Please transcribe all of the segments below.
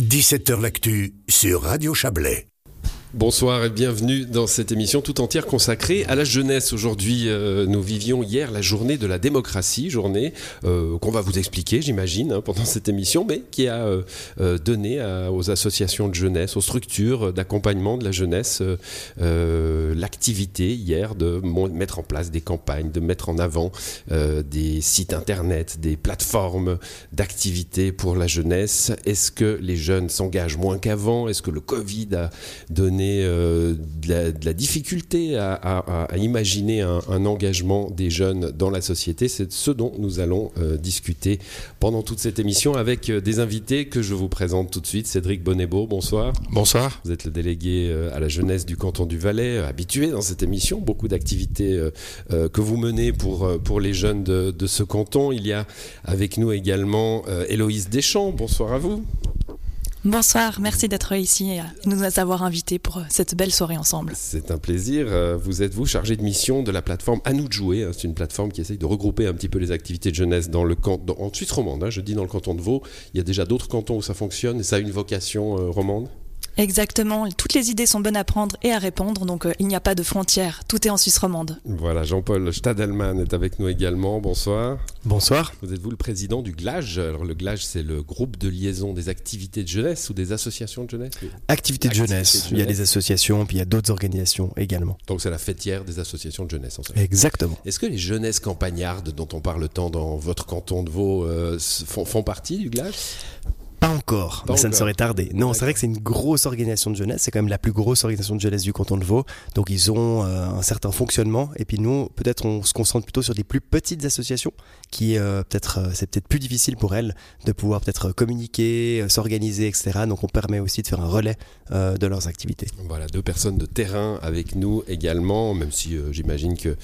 17h L'actu sur Radio Chablais. Bonsoir et bienvenue dans cette émission tout entière consacrée à la jeunesse. Aujourd'hui, euh, nous vivions hier la journée de la démocratie, journée euh, qu'on va vous expliquer, j'imagine, hein, pendant cette émission, mais qui a euh, donné aux associations de jeunesse, aux structures d'accompagnement de la jeunesse, l'activité hier de mettre en place des campagnes, de mettre en avant des sites internet, des plateformes d'activité pour la jeunesse. Est-ce que les jeunes s'engagent moins qu'avant? Est-ce que le Covid a donné euh, de, la, difficulté à, imaginer un, engagement des jeunes dans la société. C'est ce dont nous allons euh, discuter pendant toute cette émission avec euh, des invités que je vous présente tout de suite. Cédric Bonnebeau, bonsoir. Bonsoir. Vous êtes le délégué à la jeunesse du canton du Valais, habitué dans cette émission, beaucoup d'activités que vous menez pour, pour les jeunes de, de, ce canton. Il y a avec nous également Héloïse Deschamps. Bonsoir à vous. Bonsoir, merci d'être ici et de nous avoir invités pour euh, cette belle soirée ensemble. C'est un plaisir. Euh, vous êtes vous chargé de mission de la plateforme À nous de jouer. Hein. C'est une plateforme qui essaye de regrouper un petit peu les activités de jeunesse dans le canton, en Suisse romande. Hein. Je dis dans le canton de Vaud. Il y a déjà d'autres cantons où ça fonctionne et ça a une vocation euh, romande? Exactement, toutes les idées sont bonnes à prendre et à répondre, donc euh, il n'y a pas de frontières, tout est en Suisse romande. Voilà, Jean-Paul Stadelman est avec nous également, bonsoir. Bonsoir. Vous êtes vous le président du GLAGE? Alors le GLAGE c'est le groupe de liaison des activités de jeunesse ou des associations de jeunesse? Activités de, jeunesse. il y a des associations, puis il y a d'autres organisations également. Donc c'est la fêtière des associations de jeunesse en fait. Exactement. Est-ce que les jeunesses campagnardes dont on parle tant dans votre canton de Vaud euh, font, font partie du GLAGE? Pas encore, mais ça ne serait tardé. Non, c'est vrai que c'est une grosse organisation de jeunesse, c'est quand même la plus grosse organisation de jeunesse du canton de Vaud, donc ils ont euh, un certain fonctionnement, et puis nous, peut-être on se concentre plutôt sur des plus petites associations, qui euh, peut-être euh, c'est peut-être plus difficile pour elles de pouvoir peut-être communiquer, s'organiser, etc. Donc on permet aussi de faire un relais de leurs activités. Voilà, deux personnes de terrain avec nous également, même si j'imagine que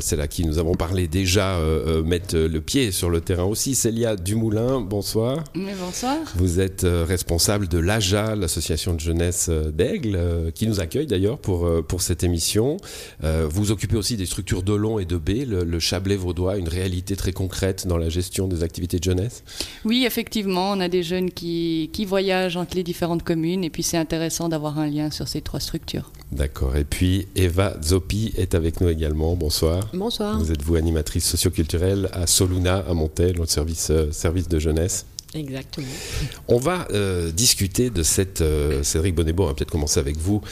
c'est là qui nous avons parlé déjà, mettre le pied sur le terrain aussi. Célia Dumoulin, bonsoir. Mais bonsoir. Vous êtes euh, responsable de l'AJA, l'association de jeunesse euh, d'Aigle, euh, qui nous accueille d'ailleurs pour, pour cette émission. Vous occupez aussi des structures de long et de B, le, Chablais vaudois, une réalité très concrète dans la gestion des activités de jeunesse Oui, effectivement, on a des jeunes qui, qui voyagent entre les différentes communes et puis c'est intéressant d'avoir un lien sur ces trois structures. D'accord. Et puis Eva Zopi est avec nous également. Bonsoir. Bonsoir. Vous êtes vous animatrice socioculturelle à Soluna, à Montel, notre service, service de jeunesse. Exactement. On va euh, discuter de cette. Euh, Cédric Bonnebeau, on va peut-être commencer avec vous.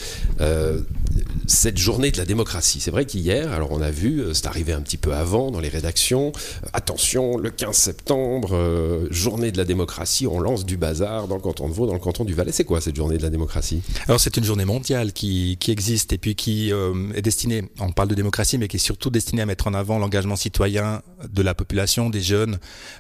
Euh, cette journée de la démocratie. C'est vrai qu'hier, alors on a vu, c'est arrivé un petit peu avant dans les rédactions. attention, le 15 septembre, journée de la démocratie, on lance du bazar dans le canton de Vaud, dans le canton du Valais. C'est quoi cette journée de la démocratie? Alors c'est une journée mondiale qui, qui, existe et puis qui est destinée, on parle de démocratie, mais qui est surtout destinée à mettre en avant l'engagement citoyen de la population, des jeunes,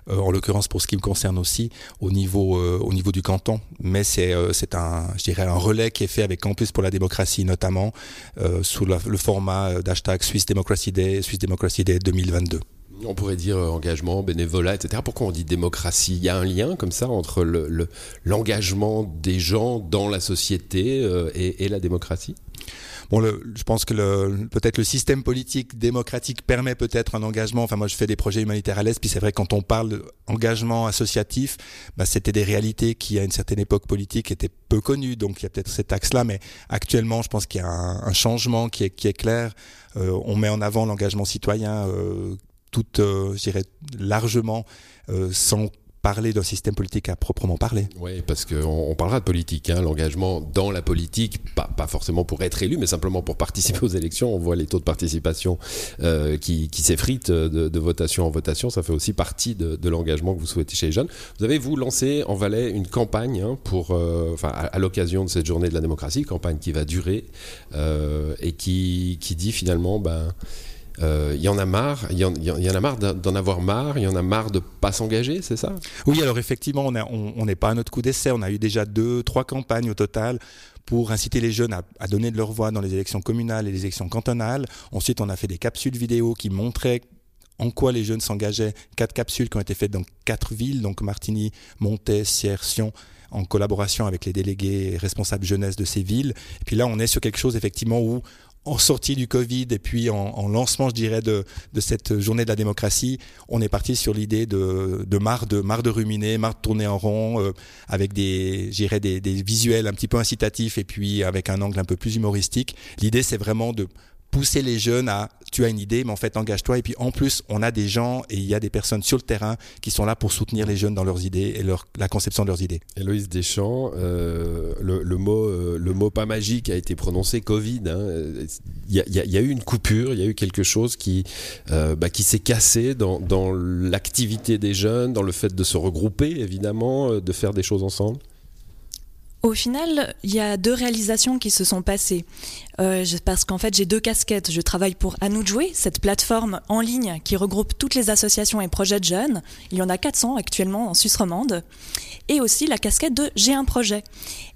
en l'occurrence pour ce qui me concerne aussi au niveau, euh, au niveau du canton, mais c'est euh, un, un relais qui est fait avec Campus pour la démocratie notamment, euh, sous le format d'hashtag Swiss Democracy Day, Swiss Democracy Day 2022 on pourrait dire engagement, bénévolat, etc. Pourquoi on dit démocratie? Il y a un lien comme ça entre l'engagement le, des gens dans la société et, la démocratie? Bon, le, je pense que le, peut-être le système politique démocratique permet peut-être un engagement. Enfin, moi, je fais des projets humanitaires à l'Est, puis c'est vrai quand on parle d'engagement associatif, bah, c'était des réalités qui, à une certaine époque politique, étaient peu connues. Donc, il y a peut-être cet axe-là, mais actuellement, je pense qu'il y a un, changement qui est, qui est clair. Euh, on met en avant l'engagement citoyen. Euh, tout, euh, je dirais, largement, euh, sans parler d'un système politique à proprement parler. Oui, parce qu'on on parlera de politique, hein, l'engagement dans la politique, pas, forcément pour être élu, mais simplement pour participer aux élections. On voit les taux de participation euh, qui, s'effritent de, de, votation en votation. Ça fait aussi partie de, l'engagement que vous souhaitez chez les jeunes. Vous avez, vous, lancé en Valais une campagne hein, pour, euh, enfin, à, l'occasion de cette journée de la démocratie, campagne qui va durer euh, et qui, qui dit finalement, ben, il euh, y en a marre, il y, en, a marre d'en avoir marre, il y en a marre de pas s'engager, c'est ça? Oui, alors effectivement, on n'est pas à notre coup d'essai, on a eu déjà deux, trois campagnes au total pour inciter les jeunes à, donner de leur voix dans les élections communales et les élections cantonales. Ensuite, on a fait des capsules vidéo qui montraient en quoi les jeunes s'engageaient. Quatre capsules qui ont été faites dans quatre villes, donc Martigny, Montet, Sierre, Sion en collaboration avec les délégués responsables jeunesse de ces villes. Et puis là, on est sur quelque chose effectivement où en sortie du Covid et puis en, lancement, je dirais, de, cette journée de la démocratie, on est parti sur l'idée de, de marre de marre de ruminer, marre de tourner en rond, euh, avec des, des visuels un petit peu incitatifs et puis avec un angle un peu plus humoristique. L'idée, c'est vraiment de pousser les jeunes à tu as une idée mais en fait engage-toi et puis en plus on a des gens et il y a des personnes sur le terrain qui sont là pour soutenir les jeunes dans leurs idées et leur, la conception de leurs idées. Héloïse Deschamps, euh, le, mot, euh, le mot pas magique a été prononcé Covid. Hein. Il, y a, eu une coupure, il y a eu quelque chose qui, euh, bah, qui s'est cassé dans, dans l'activité des jeunes, dans le fait de se regrouper évidemment, de faire des choses ensemble. Au final, il y a deux réalisations qui se sont passées. Euh, parce qu'en fait, j'ai deux casquettes. Je travaille pour À jouer, cette plateforme en ligne qui regroupe toutes les associations et projets de jeunes. Il y en a 400 actuellement en Suisse romande. Et aussi la casquette de J'ai un projet.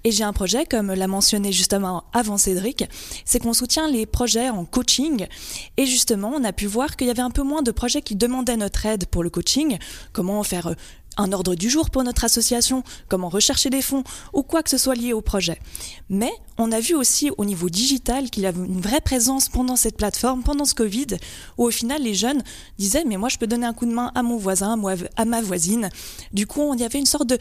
Et j'ai un projet, comme l'a mentionné justement avant Cédric, c'est qu'on soutient les projets en coaching. Et justement, on a pu voir qu'il y avait un peu moins de projets qui demandaient notre aide pour le coaching. Comment faire euh, un ordre du jour pour notre association, comment rechercher des fonds ou quoi que ce soit lié au projet. Mais on a vu aussi au niveau digital qu'il y avait une vraie présence pendant cette plateforme, pendant ce Covid, où au final les jeunes disaient mais moi je peux donner un coup de main à mon voisin, à ma voisine. Du coup, il y avait une sorte de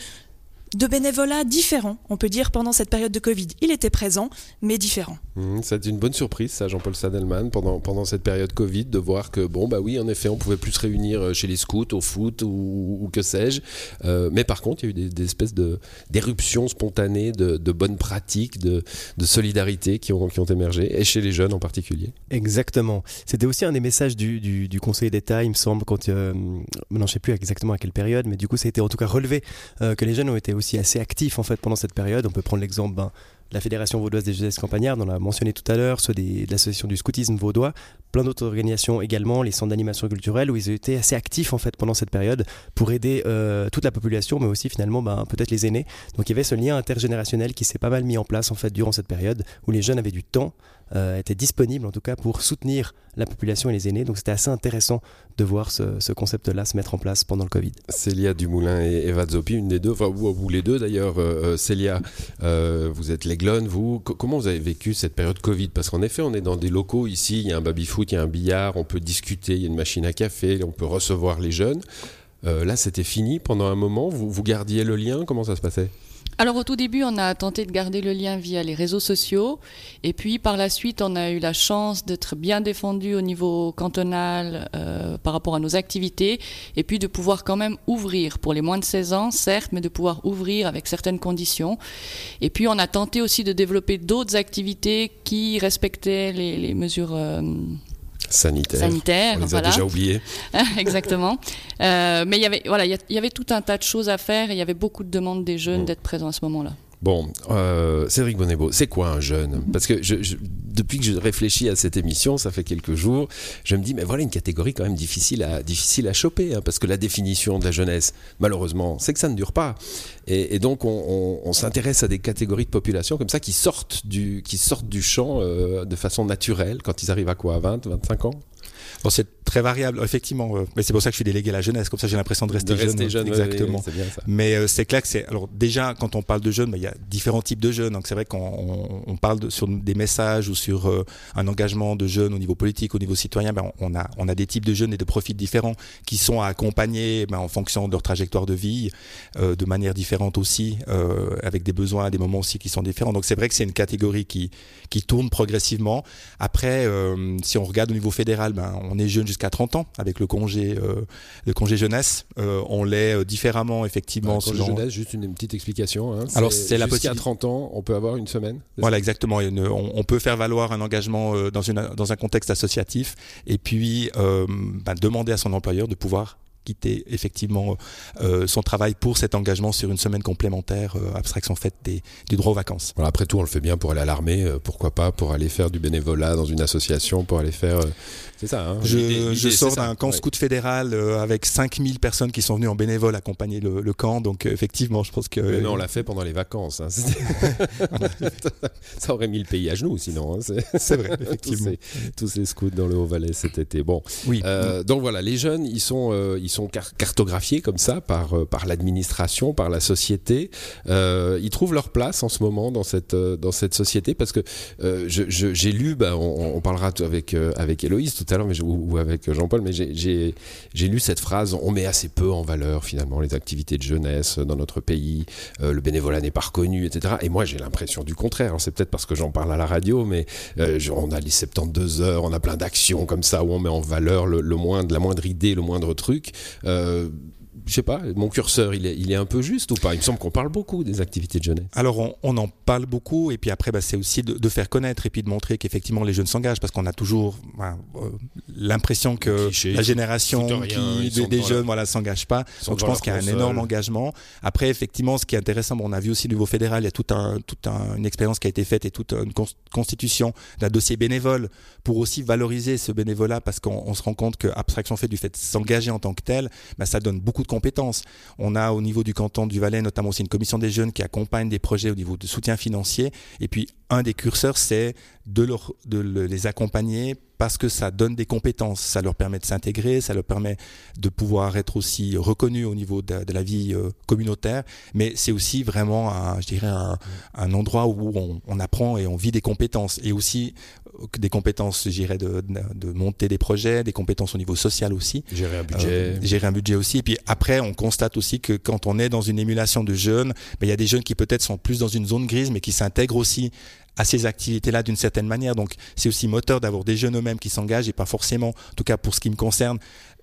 de bénévolat différents, on peut dire, pendant cette période de Covid. Il était présent, mais différent. Mmh, c'est une bonne surprise, ça, Jean-Paul Sadelman, pendant, pendant cette période Covid, de voir que, bon, bah oui, en effet, on pouvait plus se réunir euh, chez les scouts, au foot ou, que sais-je. Euh, mais par contre, il y a eu des, espèces d'éruptions spontanées, de, bonnes pratiques, de, solidarité qui ont, qui ont émergé, et chez les jeunes en particulier. Exactement. C'était aussi un des messages du, du, Conseil d'État, il me semble, quand. Euh, non, je ne sais plus exactement à quelle période, mais du coup, ça a été en tout cas relevé que les jeunes ont été aussi assez actif en fait pendant cette période. On peut prendre l'exemple ben, la Fédération vaudoise des jeunesses campagnardes, on l'a mentionné tout à l'heure, ceux de l'association du scoutisme vaudois, plein d'autres organisations également, les centres d'animation culturelle, où ils ont été assez actifs en fait pendant cette période pour aider euh, toute la population, mais aussi finalement ben, peut-être les aînés. Donc il y avait ce lien intergénérationnel qui s'est pas mal mis en place en fait durant cette période où les jeunes avaient du temps euh, était disponible en tout cas pour soutenir la population et les aînés. Donc c'était assez intéressant de voir ce, concept-là se mettre en place pendant le Covid. Célia Dumoulin et Eva Zoppi, une des deux, enfin vous, les deux d'ailleurs, euh, Célia, vous êtes vous, comment vous avez vécu cette période Covid? Parce qu'en effet, on est dans des locaux ici, il y a un baby-foot, il y a un billard, on peut discuter, il y a une machine à café, on peut recevoir les jeunes. Là, c'était fini pendant un moment, vous, vous gardiez le lien, comment ça se passait? Alors au tout début, on a tenté de garder le lien via les réseaux sociaux. Et puis par la suite, on a eu la chance d'être bien défendu au niveau cantonal euh, par rapport à nos activités. Et puis de pouvoir quand même ouvrir pour les moins de 16 ans, certes, mais de pouvoir ouvrir avec certaines conditions. Et puis on a tenté aussi de développer d'autres activités qui respectaient les, mesures... Euh, sanitaire. Sanitaire, On les a déjà oubliés. Exactement. Euh, mais il y avait, voilà, il y avait tout un tas de choses à faire et il y avait beaucoup de demandes des jeunes mm. d'être présents à ce moment-là. Bon, euh, Cédric Bonnebeau, c'est quoi un jeune? Parce que depuis que je réfléchis à cette émission, ça fait quelques jours, je me dis, mais voilà une catégorie quand même difficile à, difficile à choper, hein, parce que la définition de la jeunesse, malheureusement, c'est que ça ne dure pas. Et, donc, on, s'intéresse à des catégories de population comme ça qui sortent du, qui sortent du champ euh, de façon naturelle, quand ils arrivent à quoi? À 20, 25 ans? Très variable, effectivement. Euh, mais c'est pour ça que je suis délégué à la jeunesse. Comme ça, j'ai l'impression de rester, jeune. exactement. mais euh, c'est clair que c'est. Alors déjà, quand on parle de jeunes, bah, il y a différents types de jeunes. Donc c'est vrai qu'on on parle de, sur des messages ou sur euh, un engagement de jeunes au niveau politique, au niveau citoyen. Ben, on a on a des types de jeunes et de profils différents qui sont à accompagner ben, en fonction de leur trajectoire de vie, de manière différente aussi, avec des besoins à des moments aussi qui sont différents. Donc c'est vrai que c'est une catégorie qui qui tourne progressivement. Après, si on regarde au niveau fédéral, ben on est jeune jusqu'à 30 ans avec le congé, euh, le congé jeunesse. Euh, on l'est euh, différemment effectivement. Le congé jeunesse, juste une, petite explication. Hein. Alors c'est la possibilité. 30 ans, on peut avoir une semaine. Voilà exactement. on, peut faire valoir un engagement dans, une, dans un contexte associatif et puis ben, demander à son employeur de pouvoir quitter effectivement euh, son travail pour cet engagement sur une semaine complémentaire, euh, abstraction faite des, du droit aux vacances. Voilà, après tout, on le fait bien pour aller à l'armée, euh, pourquoi pas pour aller faire du bénévolat dans une association, pour aller faire... c'est ça, hein, Je, je sors d'un camp scout fédéral avec 5000 personnes qui sont venues en bénévole accompagner le, le camp, donc effectivement, je pense que... Mais non, on l'a fait pendant les vacances. Hein, ça aurait mis le pays à genoux, sinon. Hein, c'est vrai, effectivement. tous, ces, tous, ces, scouts dans le Haut-Valais cet été. Bon, oui. donc voilà, les jeunes, ils sont... Ils sont cartographiés comme ça par, euh, par l'administration, par la société. Euh, ils trouvent leur place en ce moment dans cette, euh, dans cette société parce que j'ai lu, bah, on, parlera avec, avec Héloïse tout à l'heure ou, avec Jean-Paul, mais j'ai lu cette phrase on met assez peu en valeur finalement les activités de jeunesse dans notre pays, le bénévolat n'est pas reconnu, etc. Et moi j'ai l'impression du contraire. C'est peut-être parce que j'en parle à la radio, mais on a les 72 heures, on a plein d'actions comme ça où on met en valeur le, le moindre, la moindre idée, le moindre truc. Euh, je sais pas, mon curseur, il est, il est un peu juste ou pas? Il me semble qu'on parle beaucoup des activités de jeunesse. Alors, on, en parle beaucoup, et puis après, bah, c'est aussi de, faire connaître et puis de montrer qu'effectivement les jeunes s'engagent, parce qu'on a toujours bah, euh, l'impression que la génération qui, des, jeunes voilà, s'engage pas. Donc, je pense qu'il y a un énorme engagement. Après, effectivement, ce qui est intéressant, on a vu aussi au niveau fédéral, il y a toute un, une expérience qui a été faite et toute une constitution d'un dossier bénévole pour aussi valoriser ce bénévolat, parce qu'on se rend compte que abstraction fait du fait de s'engager en tant que tel, bah, ça donne beaucoup de On a au niveau du canton du Valais notamment aussi une commission des jeunes qui accompagne des projets au niveau de soutien financier. Et puis un des curseurs, c'est de, les accompagner parce que ça donne des compétences, ça leur permet de s'intégrer, ça leur permet de pouvoir être aussi reconnus au niveau de, la vie euh, communautaire, mais c'est aussi vraiment, un, endroit où on, on, apprend et on vit des compétences, et aussi des compétences, j'irais, de, de, monter des projets, des compétences au niveau social aussi. Gérer un budget. Euh, gérer un budget aussi. Et puis après, on constate aussi que quand on est dans une émulation de jeunes, ben, il y a des jeunes qui peut-être sont plus dans une zone grise, mais qui s'intègrent aussi à ces activités-là d'une certaine manière. Donc c'est aussi moteur d'avoir des jeunes eux-mêmes qui s'engagent et pas forcément, en tout cas pour ce qui me concerne,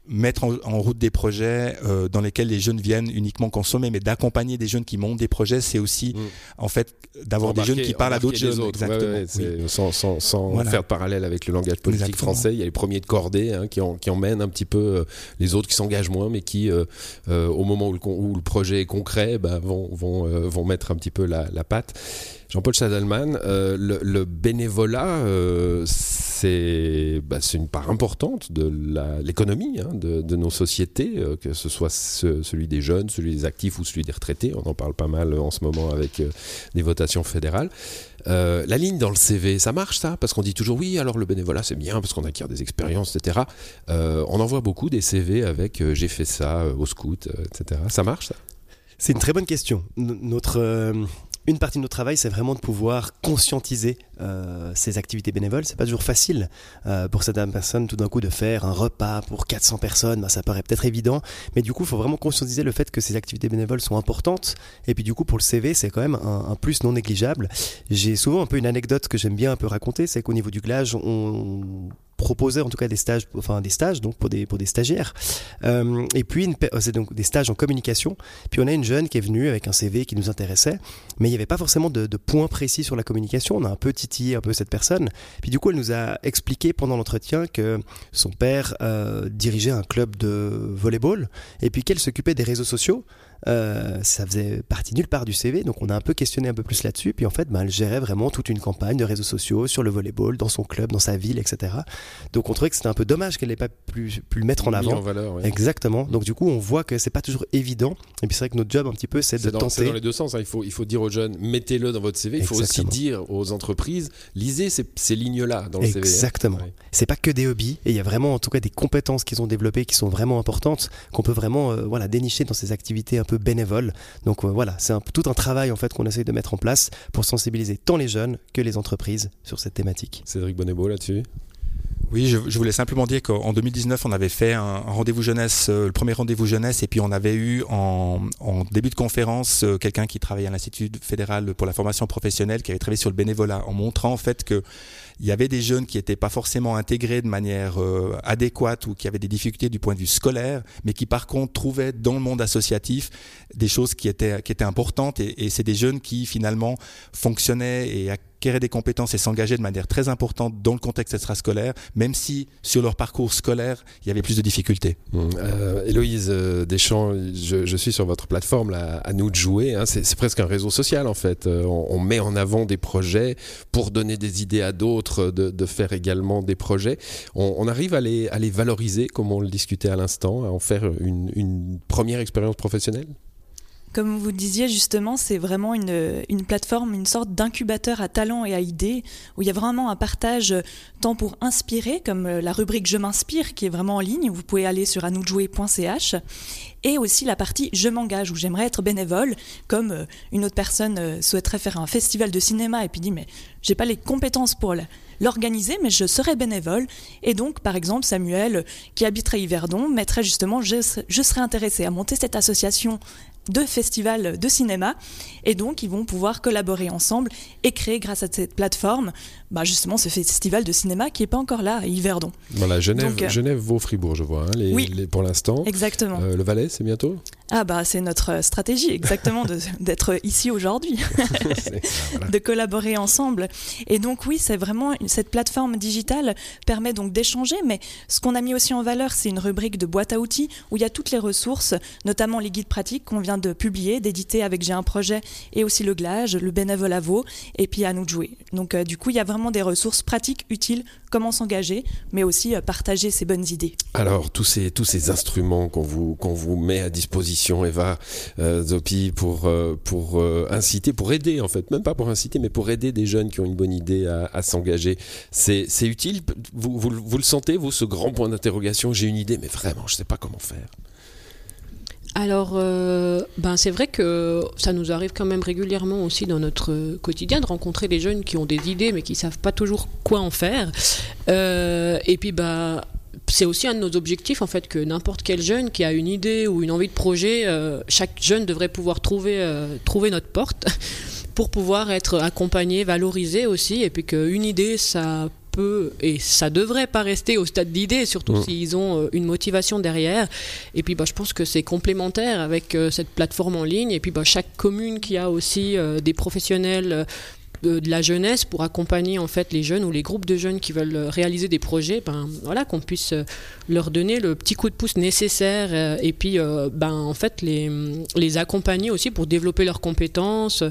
mettre en, route des projets euh, dans lesquels les jeunes viennent uniquement consommer, mais d'accompagner des jeunes qui montent des projets, c'est aussi mm. en fait d'avoir des jeunes qui parlent à d'autres jeunes. Exactement. Sans, sans, sans faire de parallèle avec le langage politique français, il y a les premiers de cordée hein, qui, en, qui, emmènent un petit peu euh, les autres qui s'engagent moins, mais qui, euh, au moment où le, où le, projet est concret, bah, vont, vont, vont mettre un petit peu la, la patte. Jean-Paul Sadelman, le, bénévolat, bah, c'est une part importante de l'économie hein, de, nos sociétés, euh, que ce soit celui des jeunes, celui des actifs ou celui des retraités. On en parle pas mal en ce moment avec euh, des votations fédérales. Euh, la ligne dans le CV, ça marche ça? Parce qu'on dit toujours oui, alors le bénévolat c'est bien parce qu'on acquiert des expériences, etc. on en voit beaucoup des CV avec j'ai fait ça au scout, etc. Ça marche ça? C'est une très bonne question. notre une partie de notre travail, c'est vraiment de pouvoir conscientiser euh, ces activités bénévoles. C'est pas toujours facile euh, pour certaines personnes tout d'un coup de faire un repas pour 400 personnes. Ben, ça paraît peut-être évident, mais du coup, il faut vraiment conscientiser le fait que ces activités bénévoles sont importantes. Et puis du coup, pour le CV, c'est quand même un, un, plus non négligeable. J'ai souvent un peu une anecdote que j'aime bien un peu raconter, c'est qu'au niveau du glage, on proposer en tout cas des stages, enfin des stages donc pour des pour des stagiaires. Euh, et puis euh, c'est donc des stages en communication. Puis on a une jeune qui est venue avec un CV qui nous intéressait, mais il n'y avait pas forcément de, de points précis sur la communication. On a un peu titillé un peu cette personne. Puis du coup elle nous a expliqué pendant l'entretien que son père euh, dirigeait un club de volleyball et puis qu'elle s'occupait des réseaux sociaux. Euh, ça faisait partie nulle part du CV, donc on a un peu questionné un peu plus là-dessus. Puis en fait, ben, elle gérait vraiment toute une campagne de réseaux sociaux sur le volleyball, dans son club, dans sa ville, etc. Donc on trouvait que c'était un peu dommage qu'elle n'ait pas pu, pu, le mettre en avant. En valeur, Exactement. Donc du coup, on voit que c'est pas toujours évident. Et puis c'est vrai que notre job un petit peu, c'est de tenter. C'est dans les deux sens. Hein. Il, faut, il faut dire aux jeunes, mettez-le dans votre CV. Il faut aussi dire aux entreprises, lisez ces, ces lignes-là dans le CV. Hein. Exactement. C'est pas que des hobbies. Et il y a vraiment en tout cas des compétences qu'ils ont développées qui sont vraiment importantes, qu'on peut vraiment euh, voilà, dénicher dans ces activités un peu bénévoles. Donc euh, voilà, c'est tout un travail en fait qu'on essaye de mettre en place pour sensibiliser tant les jeunes que les entreprises sur cette thématique. Cédric Bonnebeau là-dessus oui, je, voulais simplement dire qu'en 2019, on avait fait un, rendez-vous jeunesse, euh, le premier rendez-vous jeunesse, et puis on avait eu en, début de conférence quelqu'un qui travaillait à l'Institut fédéral pour la formation professionnelle, qui avait travaillé sur le bénévolat, en montrant en fait que il y avait des jeunes qui n'étaient pas forcément intégrés de manière euh, adéquate ou qui avaient des difficultés du point de vue scolaire, mais qui par contre trouvaient dans le monde associatif des choses qui étaient, importantes. Et c'est des jeunes qui finalement fonctionnaient et acquéraient des compétences et s'engageaient de manière très importante dans le contexte extrascolaire, même si sur leur parcours scolaire, il y avait plus de difficultés. Mmh. Euh, Héloïse euh, Deschamps, je, suis sur votre plateforme là, à nous de jouer. Hein. C'est presque un réseau social en fait. Euh, on, met en avant des projets pour donner des idées à d'autres de, faire également des projets. On, arrive à les, valoriser, comme on le discutait à l'instant, à en faire une, première expérience professionnelle? Comme vous disiez justement, c'est vraiment une, une, plateforme, une sorte d'incubateur à talents et à idées, où il y a vraiment un partage tant pour inspirer, comme la rubrique Je m'inspire, qui est vraiment en ligne, vous pouvez aller sur anoujouer.ch, et aussi la partie Je m'engage, où j'aimerais être bénévole, comme euh, une autre personne euh, souhaiterait faire un festival de cinéma et puis dit mais j'ai pas les compétences pour l'organiser, mais je serais bénévole. Et donc, par exemple, Samuel, qui habiterait Yverdon, mettrait justement je, je serais intéressé à monter cette association de festivals de cinéma. Et donc, ils vont pouvoir collaborer ensemble et créer, grâce à cette plateforme, bah justement ce festival de cinéma qui n'est pas encore là Yverdon. Voilà, Genève, euh, Genève vaut Fribourg, je vois, hein, les, oui, pour l'instant. Exactement. Euh, le Valais, c'est bientôt? Ah, bah, c'est notre stratégie, exactement, d'être ici aujourd'hui, de collaborer ensemble. Et donc, oui, c'est vraiment cette plateforme digitale permet donc d'échanger, mais ce qu'on a mis aussi en valeur, c'est une rubrique de boîte à outils où il y a toutes les ressources, notamment les guides pratiques qu'on vient de publier, d'éditer avec J'ai un projet et aussi le glage, le bénévole à et puis à nous de jouer. Donc, euh, du coup, il y a vraiment des ressources pratiques, utiles, comment s'engager, mais aussi euh, partager ses bonnes idées. Alors, tous ces, tous ces instruments qu'on vous, qu'on vous met à disposition, Eva euh, Zopi, pour, pour inciter, pour aider en fait, même pas pour inciter, mais pour aider des jeunes qui ont une bonne idée à, s'engager, c'est, utile vous, vous, vous le sentez, vous, ce grand point d'interrogation J'ai une idée, mais vraiment, je ne sais pas comment faire alors, euh, ben c'est vrai que ça nous arrive quand même régulièrement aussi dans notre quotidien de rencontrer des jeunes qui ont des idées mais qui savent pas toujours quoi en faire. Euh, et puis, bah, c'est aussi un de nos objectifs en fait que n'importe quel jeune qui a une idée ou une envie de projet, euh, chaque jeune devrait pouvoir trouver, trouver notre porte pour pouvoir être accompagné, valorisé aussi, et puis qu'une idée, ça peut et ça devrait pas rester au stade d'idée, surtout mm. s'ils ont euh, une motivation derrière. Et puis bah, je pense que c'est complémentaire avec euh, cette plateforme en ligne. Et puis bah, chaque commune qui a aussi euh, des professionnels de, la jeunesse pour accompagner en fait les jeunes ou les groupes de jeunes qui veulent euh, réaliser des projets, ben voilà qu'on puisse euh, leur donner le petit coup de pouce nécessaire euh, et puis ben en fait les, les accompagner aussi pour développer leurs compétences.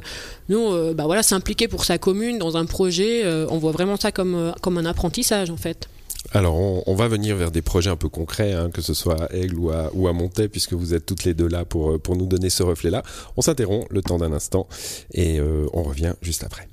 Nous ben voilà s'impliquer pour sa commune dans un projet, on voit vraiment ça comme comme un apprentissage en fait. Alors, on, va venir vers des projets un peu concrets, hein, que ce soit à Aigle ou à, ou puisque vous êtes toutes les deux là pour, pour nous donner ce reflet-là. On s'interrompt le temps d'un instant et on revient juste après.